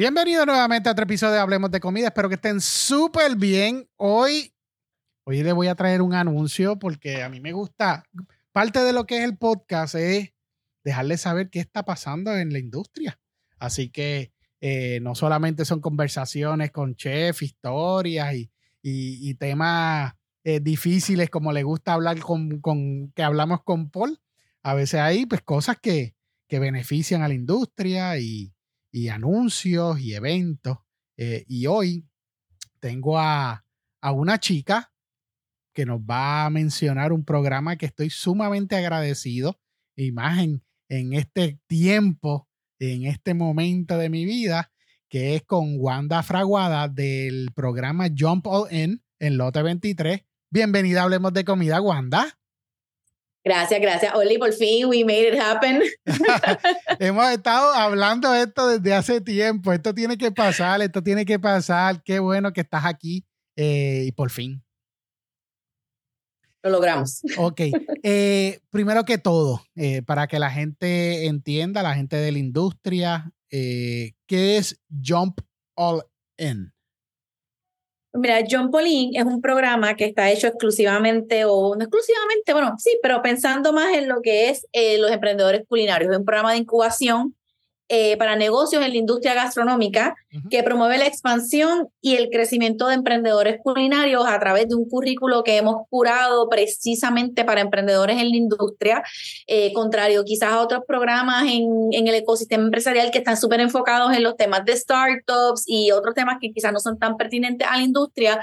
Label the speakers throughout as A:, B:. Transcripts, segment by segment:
A: Bienvenido nuevamente a otro episodio de Hablemos de Comida. Espero que estén súper bien. Hoy, hoy les voy a traer un anuncio porque a mí me gusta. Parte de lo que es el podcast es dejarles saber qué está pasando en la industria. Así que eh, no solamente son conversaciones con chef, historias y, temas eh, difíciles como le gusta hablar con, con, que hablamos con Paul. A veces hay pues cosas que, que benefician a la industria y, y anuncios y eventos. Eh, y hoy tengo a, una chica que nos va a mencionar un programa que estoy sumamente agradecido, y más en, este tiempo, en este momento de mi vida, que es con Wanda Fraguada del programa Jump All In en Lote 23. Bienvenida, hablemos de comida, Wanda.
B: Gracias, gracias. Oli, por fin, we made it happen.
A: Hemos estado hablando de esto desde hace tiempo. Esto tiene que pasar, esto tiene que pasar. Qué bueno que estás aquí eh, y por fin.
B: Lo logramos.
A: Ok. Eh, primero que todo, eh, para que la gente entienda, la gente de la industria, ¿qué es Jump All In?
B: Mira, John Pauline es un programa que está hecho exclusivamente, o no exclusivamente, bueno, sí, pero pensando más en lo que es eh, los emprendedores culinarios. Es un programa de incubación eh, para negocios en la industria gastronómica que promueve la expansión y el crecimiento de emprendedores culinarios a través de un currículo que hemos curado precisamente para emprendedores en la industria, eh, contrario quizás a otros programas en, en el ecosistema empresarial que están súper enfocados en los temas de startups y otros temas que quizás no son tan pertinentes a la industria.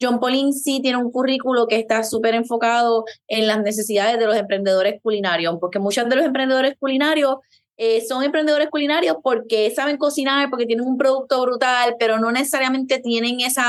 B: John Pauline sí tiene un currículo que está súper enfocado en las necesidades de los emprendedores culinarios, porque muchos de los emprendedores culinarios eh, son emprendedores culinarios porque saben cocinar, porque tienen un producto brutal, pero no necesariamente tienen ese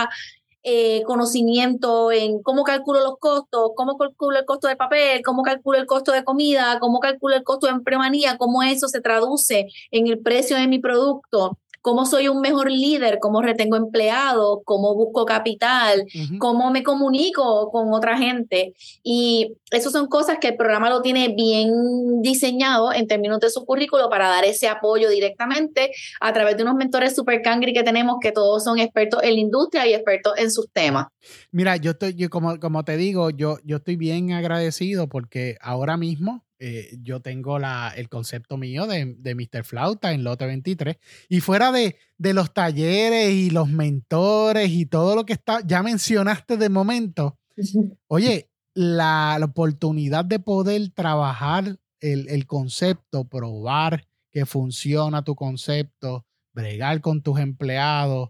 B: eh, conocimiento en cómo calculo los costos, cómo calculo el costo de papel, cómo calculo el costo de comida, cómo calculo el costo de empleomanía, cómo eso se traduce en el precio de mi producto cómo soy un mejor líder, cómo retengo empleados, cómo busco capital, cómo me comunico con otra gente. Y eso son cosas que el programa lo tiene bien diseñado en términos de su currículo para dar ese apoyo directamente a través de unos mentores super cangri que tenemos que todos son expertos en la industria y expertos en sus temas.
A: Mira, yo estoy, yo como, como te digo, yo, yo estoy bien agradecido porque ahora mismo eh, yo tengo la, el concepto mío de, de Mr. Flauta en Lote 23. Y fuera de, de, los talleres y los mentores y todo lo que está, ya mencionaste de momento, oye, la, la, oportunidad de poder trabajar el, el concepto, probar que funciona tu concepto, bregar con tus empleados,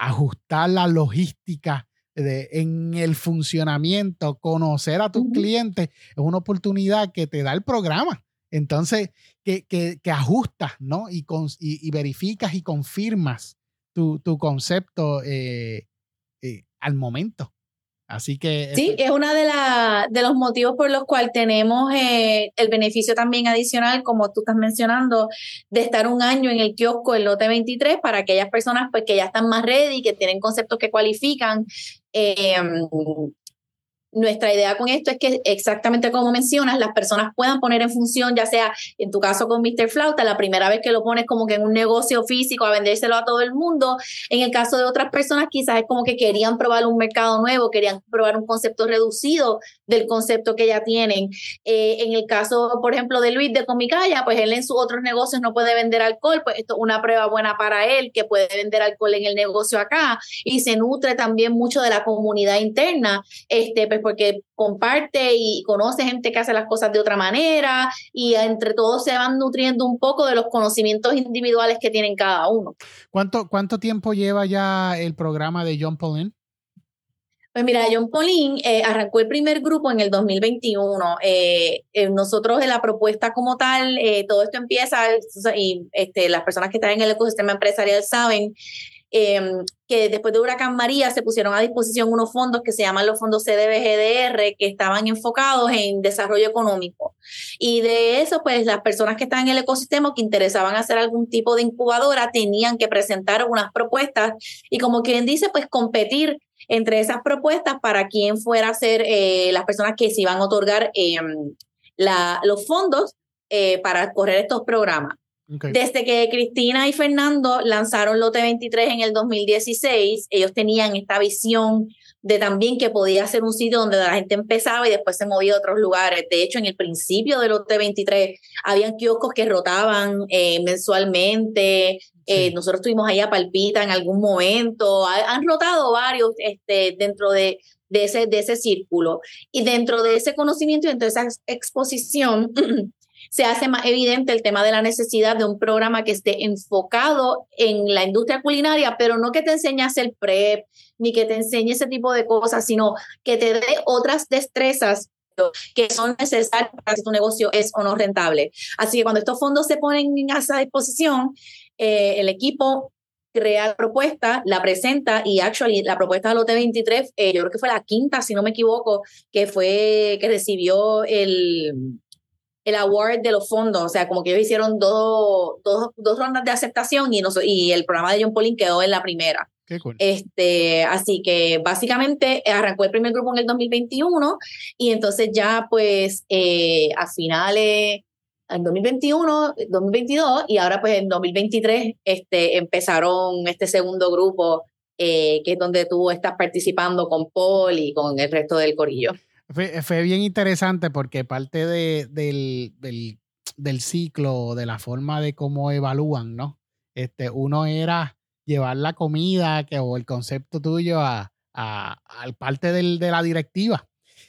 A: ajustar la logística en el funcionamiento, conocer a tus clientes, es una oportunidad que te da el programa. Entonces, que, que, que ajustas, ¿no? Y, y, verificas y confirmas tu, tu concepto eh, eh, al momento. Así que...
B: Sí, es uno de, de los motivos por los cuales tenemos eh, el beneficio también adicional, como tú estás mencionando, de estar un año en el kiosco el lote 23 para aquellas personas pues, que ya están más ready, que tienen conceptos que cualifican. Eh, nuestra idea con esto es que exactamente como mencionas, las personas puedan poner en función, ya sea en tu caso con Mr. Flauta, la primera vez que lo pones como que en un negocio físico a vendérselo a todo el mundo. En el caso de otras personas, quizás es como que querían probar un mercado nuevo, querían probar un concepto reducido del concepto que ya tienen. Eh, en el caso, por ejemplo, de Luis de Comicaya, pues él en sus otros negocios no puede vender alcohol, pues esto es una prueba buena para él, que puede vender alcohol en el negocio acá y se nutre también mucho de la comunidad interna. Este, pues porque comparte y conoce gente que hace las cosas de otra manera y entre todos se van nutriendo un poco de los conocimientos individuales que tienen cada uno.
A: ¿Cuánto, cuánto tiempo lleva ya el programa de John Pauline?
B: Pues mira, John Pauline eh, arrancó el primer grupo en el 2021. Eh, eh, nosotros en la propuesta como tal, todo esto empieza y este, las personas que están en el ecosistema empresarial saben Em, que después de Huracán María se pusieron a disposición unos fondos que se llaman los fondos CDBGDR, que estaban enfocados en desarrollo económico. Y de eso, pues las personas que están en el ecosistema que interesaban hacer algún tipo de incubadora tenían que presentar unas propuestas y como quien dice, pues competir entre esas propuestas para quién fuera a ser eh, las personas que se iban a otorgar em, la, los fondos eh, para correr estos programas. Desde que Cristina y Fernando lanzaron Lote 23 en el 2016, ellos tenían esta visión de también que podía ser un sitio donde la gente empezaba y después se movía a otros lugares. De hecho, en el principio del Lote 23 habían kioscos que rotaban eh, mensualmente. Eh, nosotros estuvimos allá Palpita en algún momento. han rotado varios este, dentro de, de, ese, de ese círculo. Y dentro de ese conocimiento y dentro de esa exposición se hace más evidente el tema de la necesidad de un programa que esté enfocado en la industria culinaria, pero no que te enseñe a hacer prep, ni que te enseñe ese tipo de cosas, sino que te dé otras destrezas que son necesarias para que tu negocio es o no rentable. Así que cuando estos fondos se ponen a esa disposición, eh, el equipo crea la propuesta, la presenta y actually la propuesta del lote 23, eh, yo creo que fue la quinta, si no me equivoco, que fue que recibió el, el award de los fondos, o sea, como que ellos hicieron dos, dos, dos rondas de aceptación y, y el programa de John Pauline quedó en la primera.
A: Qué cool.
B: Este, así que básicamente arrancó el primer grupo en el 2021 y entonces ya pues eh, a finales en 2021, 2022 y ahora pues en 2023 este, empezaron este segundo grupo eh, que es donde tú estás participando con Paul y con el resto del corillo.
A: Fue, bien interesante porque parte de, del, del, del, ciclo, de la forma de cómo evalúan, ¿no? Este, uno era llevar la comida que, o el concepto tuyo a, a, parte del, de la directiva.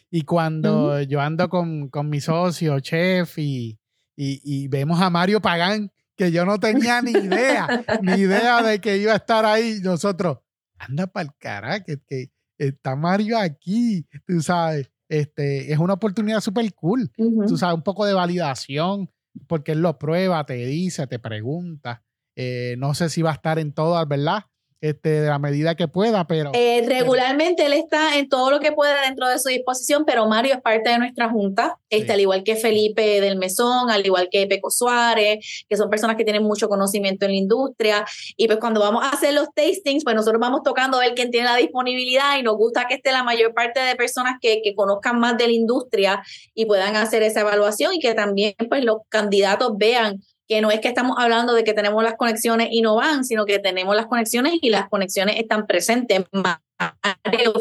A: Y cuando yo ando con, con, mi socio, chef, y, y, y, vemos a Mario Pagán, que yo no tenía ni idea, ni idea de que iba a estar ahí, nosotros, anda para el carajo, que, que está Mario aquí, tú sabes. Este, es una oportunidad súper cool. Tú sabes, un poco de validación, porque él lo prueba, te dice, te pregunta. Eh, no sé si va a estar en todas, ¿verdad? Este, de la medida que pueda, pero...
B: Eh, regularmente él está en todo lo que puede dentro de su disposición, pero Mario es parte de nuestra junta, este, al igual que Felipe del Mesón, al igual que Peco Suárez, que son personas que tienen mucho conocimiento en la industria, y pues cuando vamos a hacer los tastings, pues nosotros vamos tocando a ver quién tiene la disponibilidad y nos gusta que esté la mayor parte de personas que, que conozcan más de la industria y puedan hacer esa evaluación y que también pues los candidatos vean que no es que estamos hablando de que tenemos las conexiones y no van, sino que tenemos las conexiones y las conexiones están presentes.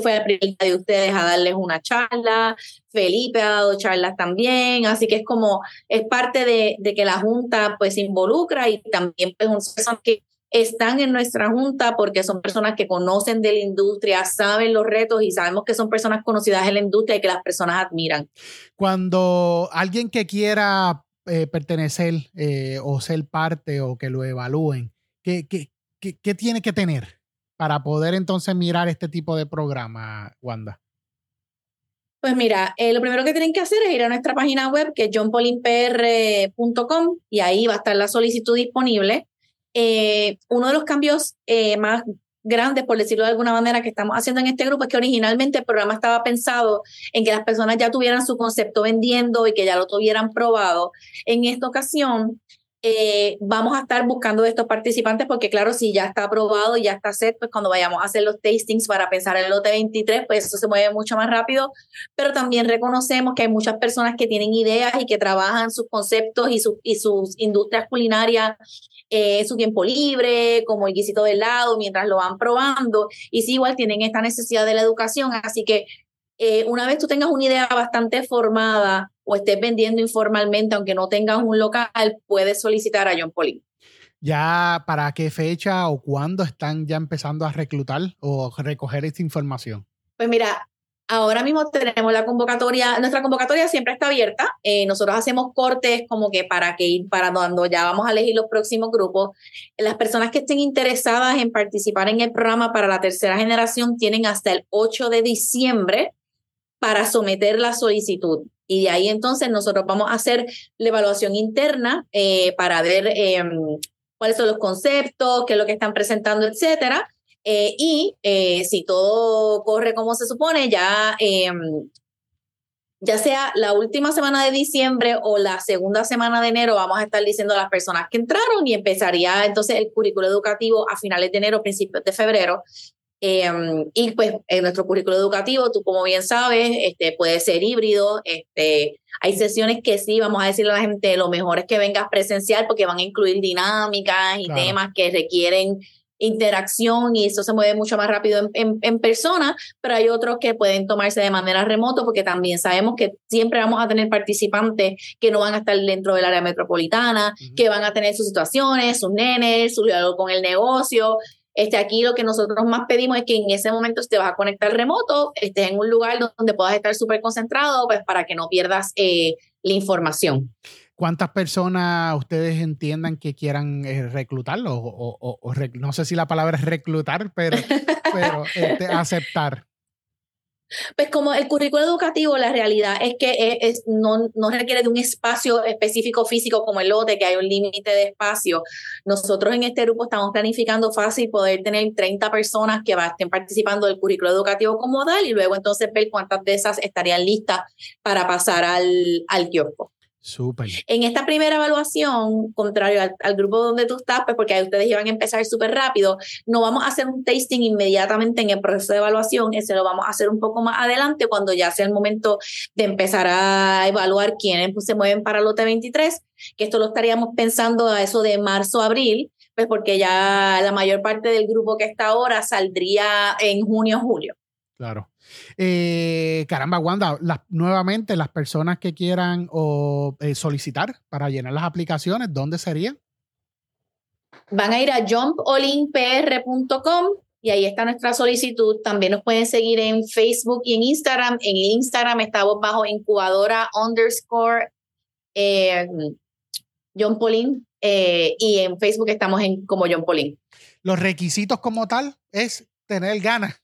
B: Fue el primer de ustedes a darles una charla, Felipe ha dado charlas también, así que es como, es parte de, de que la Junta pues se involucra y también pues son personas que están en nuestra Junta porque son personas que conocen de la industria, saben los retos y sabemos que son personas conocidas en la industria y que las personas admiran.
A: Cuando alguien que quiera eh, pertenecer eh, o ser parte o que lo evalúen, ¿qué, qué, qué, tiene que tener para poder entonces mirar este tipo de programa, Wanda?
B: Pues mira, eh, lo primero que tienen que hacer es ir a nuestra página web, que es johnpolinpr.com, y ahí va a estar la solicitud disponible. uno de los cambios más grandes, por decirlo de alguna manera, que estamos haciendo en este grupo es que originalmente el programa estaba pensado en que las personas ya tuvieran su concepto vendiendo y que ya lo tuvieran probado. En esta ocasión, eh, vamos a estar buscando estos participantes porque claro, si ya está aprobado y ya está set, pues cuando vayamos a hacer los tastings para pensar en el lote 23, pues eso se mueve mucho más rápido, pero también reconocemos que hay muchas personas que tienen ideas y que trabajan sus conceptos y, y sus industrias culinarias eh, su tiempo libre, como el guisito de lado, mientras lo van probando, y si igual tienen esta necesidad de la educación, así que eh, una vez tú tengas una idea bastante formada o estés vendiendo informalmente, aunque no tengas un local, puedes solicitar a John Pauline.
A: ¿Ya para qué fecha o cuándo están ya empezando a reclutar o recoger esta información?
B: Pues mira, Ahora mismo tenemos la convocatoria, nuestra convocatoria siempre está abierta. Eh, nosotros hacemos cortes como que para que para cuando ya vamos a elegir los próximos grupos. Las personas que estén interesadas en participar en el programa para la tercera generación tienen hasta el 8 de diciembre para someter la solicitud. Y de ahí entonces nosotros vamos a hacer la evaluación interna eh, para ver em, cuáles son los conceptos, qué es lo que están presentando, etcétera. Eh, y eh, si todo corre como se supone, ya, ya sea la última semana de diciembre o la segunda semana de enero, vamos a estar diciendo a las personas que entraron y empezaría entonces el currículo educativo a finales de enero, principios de febrero. Em, y pues en nuestro currículo educativo, tú como bien sabes, este, puede ser híbrido. Este, hay sesiones que sí, vamos a decirle a la gente, lo mejor es que vengas presencial porque van a incluir dinámicas y temas que requieren interacción y eso se mueve mucho más rápido en, en, persona, pero hay otros que pueden tomarse de manera remoto porque también sabemos que siempre vamos a tener participantes que no van a estar dentro del área metropolitana, que van a tener sus situaciones, sus nenes, su diálogo con el negocio. Este, aquí lo que nosotros más pedimos es que en ese momento te vas a conectar remoto, estés en un lugar donde puedas estar súper concentrado, pues para que no pierdas eh, la información.
A: ¿Cuántas personas ustedes entiendan que quieran eh, reclutarlo? O, no sé si la palabra es reclutar, pero, pero este, aceptar.
B: Pues como el currículo educativo, la realidad es que es, no, no, requiere de un espacio específico físico como el lote, que hay un límite de espacio. Nosotros en este grupo estamos planificando fácil poder tener 30 personas que estén participando del currículo educativo como tal y luego entonces ver cuántas de esas estarían listas para pasar al, al kiosco. En esta primera evaluación, contrario al, grupo donde tú estás, pues porque ahí ustedes iban a empezar súper rápido, no vamos a hacer un tasting inmediatamente en el proceso de evaluación, ese lo vamos a hacer un poco más adelante cuando ya sea el momento de empezar a evaluar quiénes pues, se mueven para el lote 23, que esto lo estaríamos pensando a eso de marzo, abril, pues porque ya la mayor parte del grupo que está ahora saldría en junio, julio.
A: Claro. Eh, caramba, Wanda, nuevamente las personas que quieran o, eh, solicitar para llenar las aplicaciones, ¿dónde sería?
B: Van a ir a jumpolinpr.com y ahí está nuestra solicitud. También nos pueden seguir en Facebook y en Instagram. En Instagram estamos bajo incubadora underscore eh, John Polin y en Facebook estamos en, como John Polin.
A: Los requisitos como tal es tener ganas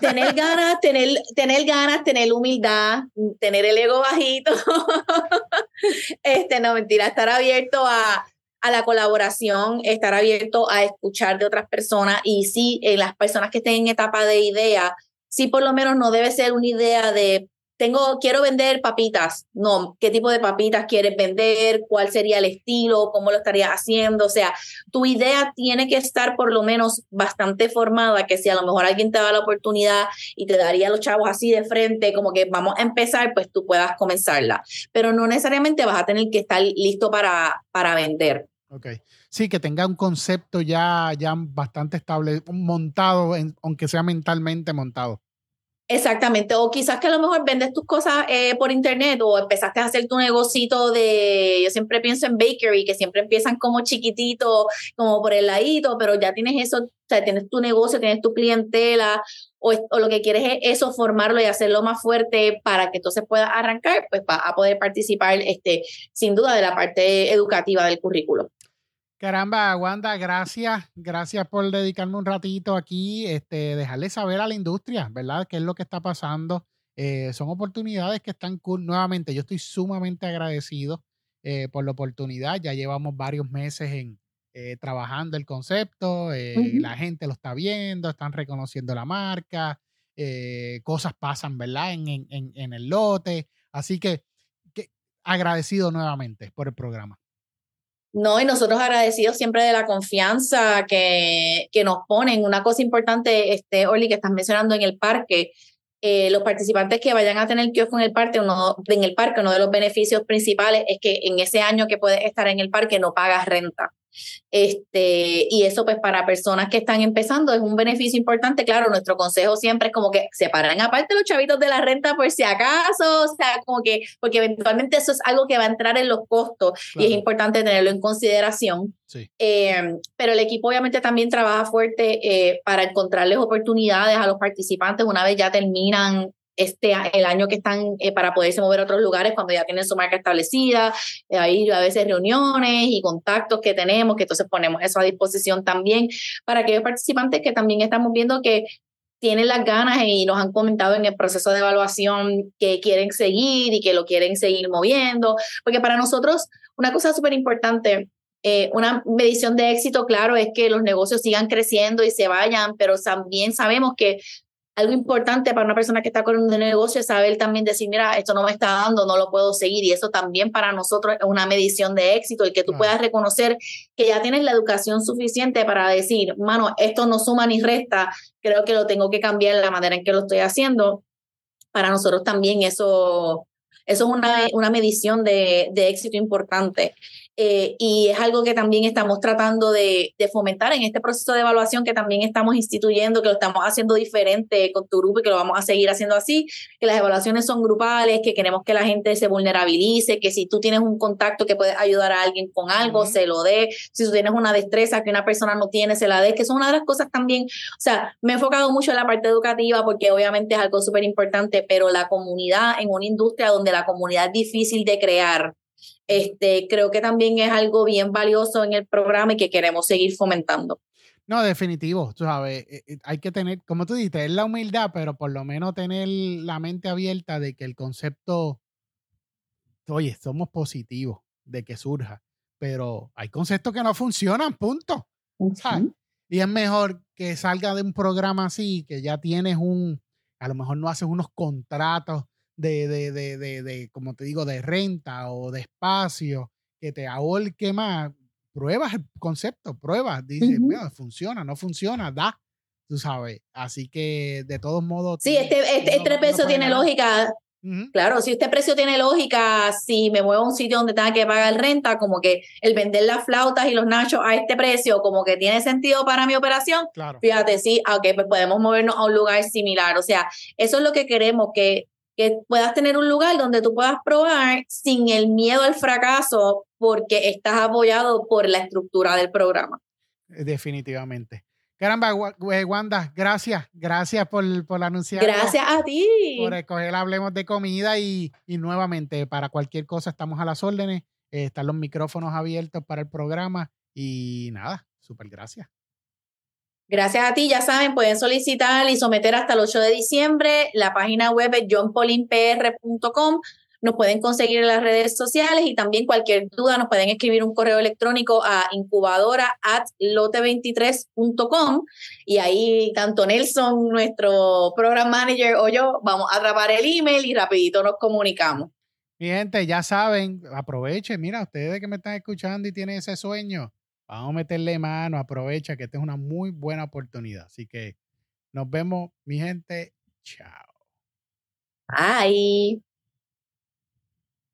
B: tener ganas, tener, tener ganas, tener humildad, tener el ego bajito. este, no, mentira, estar abierto a, a la colaboración, estar abierto a escuchar de otras personas y sí, en las personas que estén en etapa de idea, sí por lo menos no debe ser una idea de tengo, quiero vender papitas. No, ¿qué tipo de papitas quieres vender? ¿Cuál sería el estilo? ¿Cómo lo estarías haciendo? O sea, tu idea tiene que estar por lo menos bastante formada, que si a lo mejor alguien te da la oportunidad y te daría los chavos así de frente, como que vamos a empezar, pues tú puedas comenzarla. Pero no necesariamente vas a tener que estar listo para, para vender.
A: Ok. Sí, que tenga un concepto ya, ya bastante estable, montado, aunque sea mentalmente montado.
B: Exactamente, o quizás que a lo mejor vendes tus cosas eh, por internet o empezaste a hacer tu negocito de, yo siempre pienso en bakery, que siempre empiezan como chiquitito, como por el ladito, pero ya tienes eso, o sea, tienes tu negocio, tienes tu clientela, o, lo que quieres es eso, formarlo y hacerlo más fuerte para que entonces puedas arrancar, pues va a poder participar, este, sin duda, de la parte educativa del currículo.
A: Caramba, Wanda, gracias. Gracias por dedicarme un ratito aquí, este, dejarle saber a la industria, ¿verdad? ¿Qué es lo que está pasando? Eh, son oportunidades que están cool. Nuevamente, yo estoy sumamente agradecido eh, por la oportunidad. Ya llevamos varios meses en eh, trabajando el concepto, la gente lo está viendo, están reconociendo la marca, cosas pasan, ¿verdad? En, en, en el lote. Así que, que agradecido nuevamente por el programa.
B: No, y nosotros agradecidos siempre de la confianza que, que nos ponen. Una cosa importante, este, Orly, que estás mencionando en el parque, eh, los participantes que vayan a tener kiosco en el parque, uno, en el parque, uno de los beneficios principales es que en ese año que puedes estar en el parque no pagas renta. Este, y eso pues para personas que están empezando es un beneficio importante. Claro, nuestro consejo siempre es como que separan aparte los chavitos de la renta por si acaso, o sea, como que, porque eventualmente eso es algo que va a entrar en los costos y es importante tenerlo en consideración. Eh, pero el equipo obviamente también trabaja fuerte eh, para encontrarles oportunidades a los participantes una vez ya terminan este, el año que están eh, para poderse mover a otros lugares cuando ya tienen su marca establecida. Eh, ahí a veces reuniones y contactos que tenemos, que entonces ponemos eso a disposición también para aquellos participantes que también estamos viendo que tienen las ganas y nos han comentado en el proceso de evaluación que quieren seguir y que lo quieren seguir moviendo, porque para nosotros una cosa súper importante eh, una medición de éxito, claro, es que los negocios sigan creciendo y se vayan, pero también sabemos que algo importante para una persona que está con un negocio es saber también decir, mira, esto no me está dando, no lo puedo seguir. Y eso también para nosotros es una medición de éxito, el que tú puedas reconocer que ya tienes la educación suficiente para decir, mano, esto no suma ni resta, creo que lo tengo que cambiar la manera en que lo estoy haciendo. Para nosotros también eso, eso es una, una medición de, de éxito importante. Eh, y es algo que también estamos tratando de, fomentar en este proceso de evaluación que también estamos instituyendo, que lo estamos haciendo diferente con tu grupo y que lo vamos a seguir haciendo así, que las evaluaciones son grupales, que queremos que la gente se vulnerabilice, que si tú tienes un contacto que puedes ayudar a alguien con algo, se lo dé, si tú tienes una destreza que una persona no tiene, se la dé, que son una de las cosas también, o sea, me he enfocado mucho en la parte educativa porque obviamente es algo súper importante, pero la comunidad en una industria donde la comunidad es difícil de crear, este, creo que también es algo bien valioso en el programa y que queremos seguir fomentando.
A: No, definitivo, tú sabes, eh, eh, hay que tener, como tú dices, es la humildad, pero por lo menos tener la mente abierta de que el concepto, oye, somos positivos de que surja, pero hay conceptos que no funcionan, punto. Y es mejor que salga de un programa así, que ya tienes un, a lo mejor no haces unos contratos de, de, de, de, como te digo, de renta o de espacio que te ahorque más, pruebas el concepto, pruebas, dices, funciona, no funciona, da, tú sabes. Así que de todos modos.
B: Sí, este, este, este precio tiene lógica. Claro, si este precio tiene lógica, si me muevo a un sitio donde tenga que pagar renta, como que el vender las flautas y los nachos a este precio, como que tiene sentido para mi operación. Claro. Fíjate, sí, aunque pues podemos movernos a un lugar similar. O sea, eso es lo que queremos, que que puedas tener un lugar donde tú puedas probar sin el miedo al fracaso porque estás apoyado por la estructura del programa.
A: Eh, definitivamente. Caramba, eh, Wanda, gracias, gracias por, por anunciar.
B: Gracias a ti.
A: Por escoger Hablemos de Comida y, nuevamente, para cualquier cosa estamos a las órdenes. Eh, están los micrófonos abiertos para el programa y nada, súper gracias.
B: Gracias a ti, ya saben, pueden solicitar y someter hasta el 8 de diciembre. La página web es johnpolinpr.com. Nos pueden conseguir en las redes sociales y también cualquier duda nos pueden escribir un correo electrónico a incubadora at lote23.com y ahí tanto Nelson, nuestro program manager o yo vamos a atrapar el email y rapidito nos comunicamos.
A: Mi gente, ya saben, aprovechen, mira, ustedes que me están escuchando y tienen ese sueño, Vamos a meterle mano, aprovecha que esta es una muy buena oportunidad. Así que nos vemos, mi gente. Chao.
B: Bye.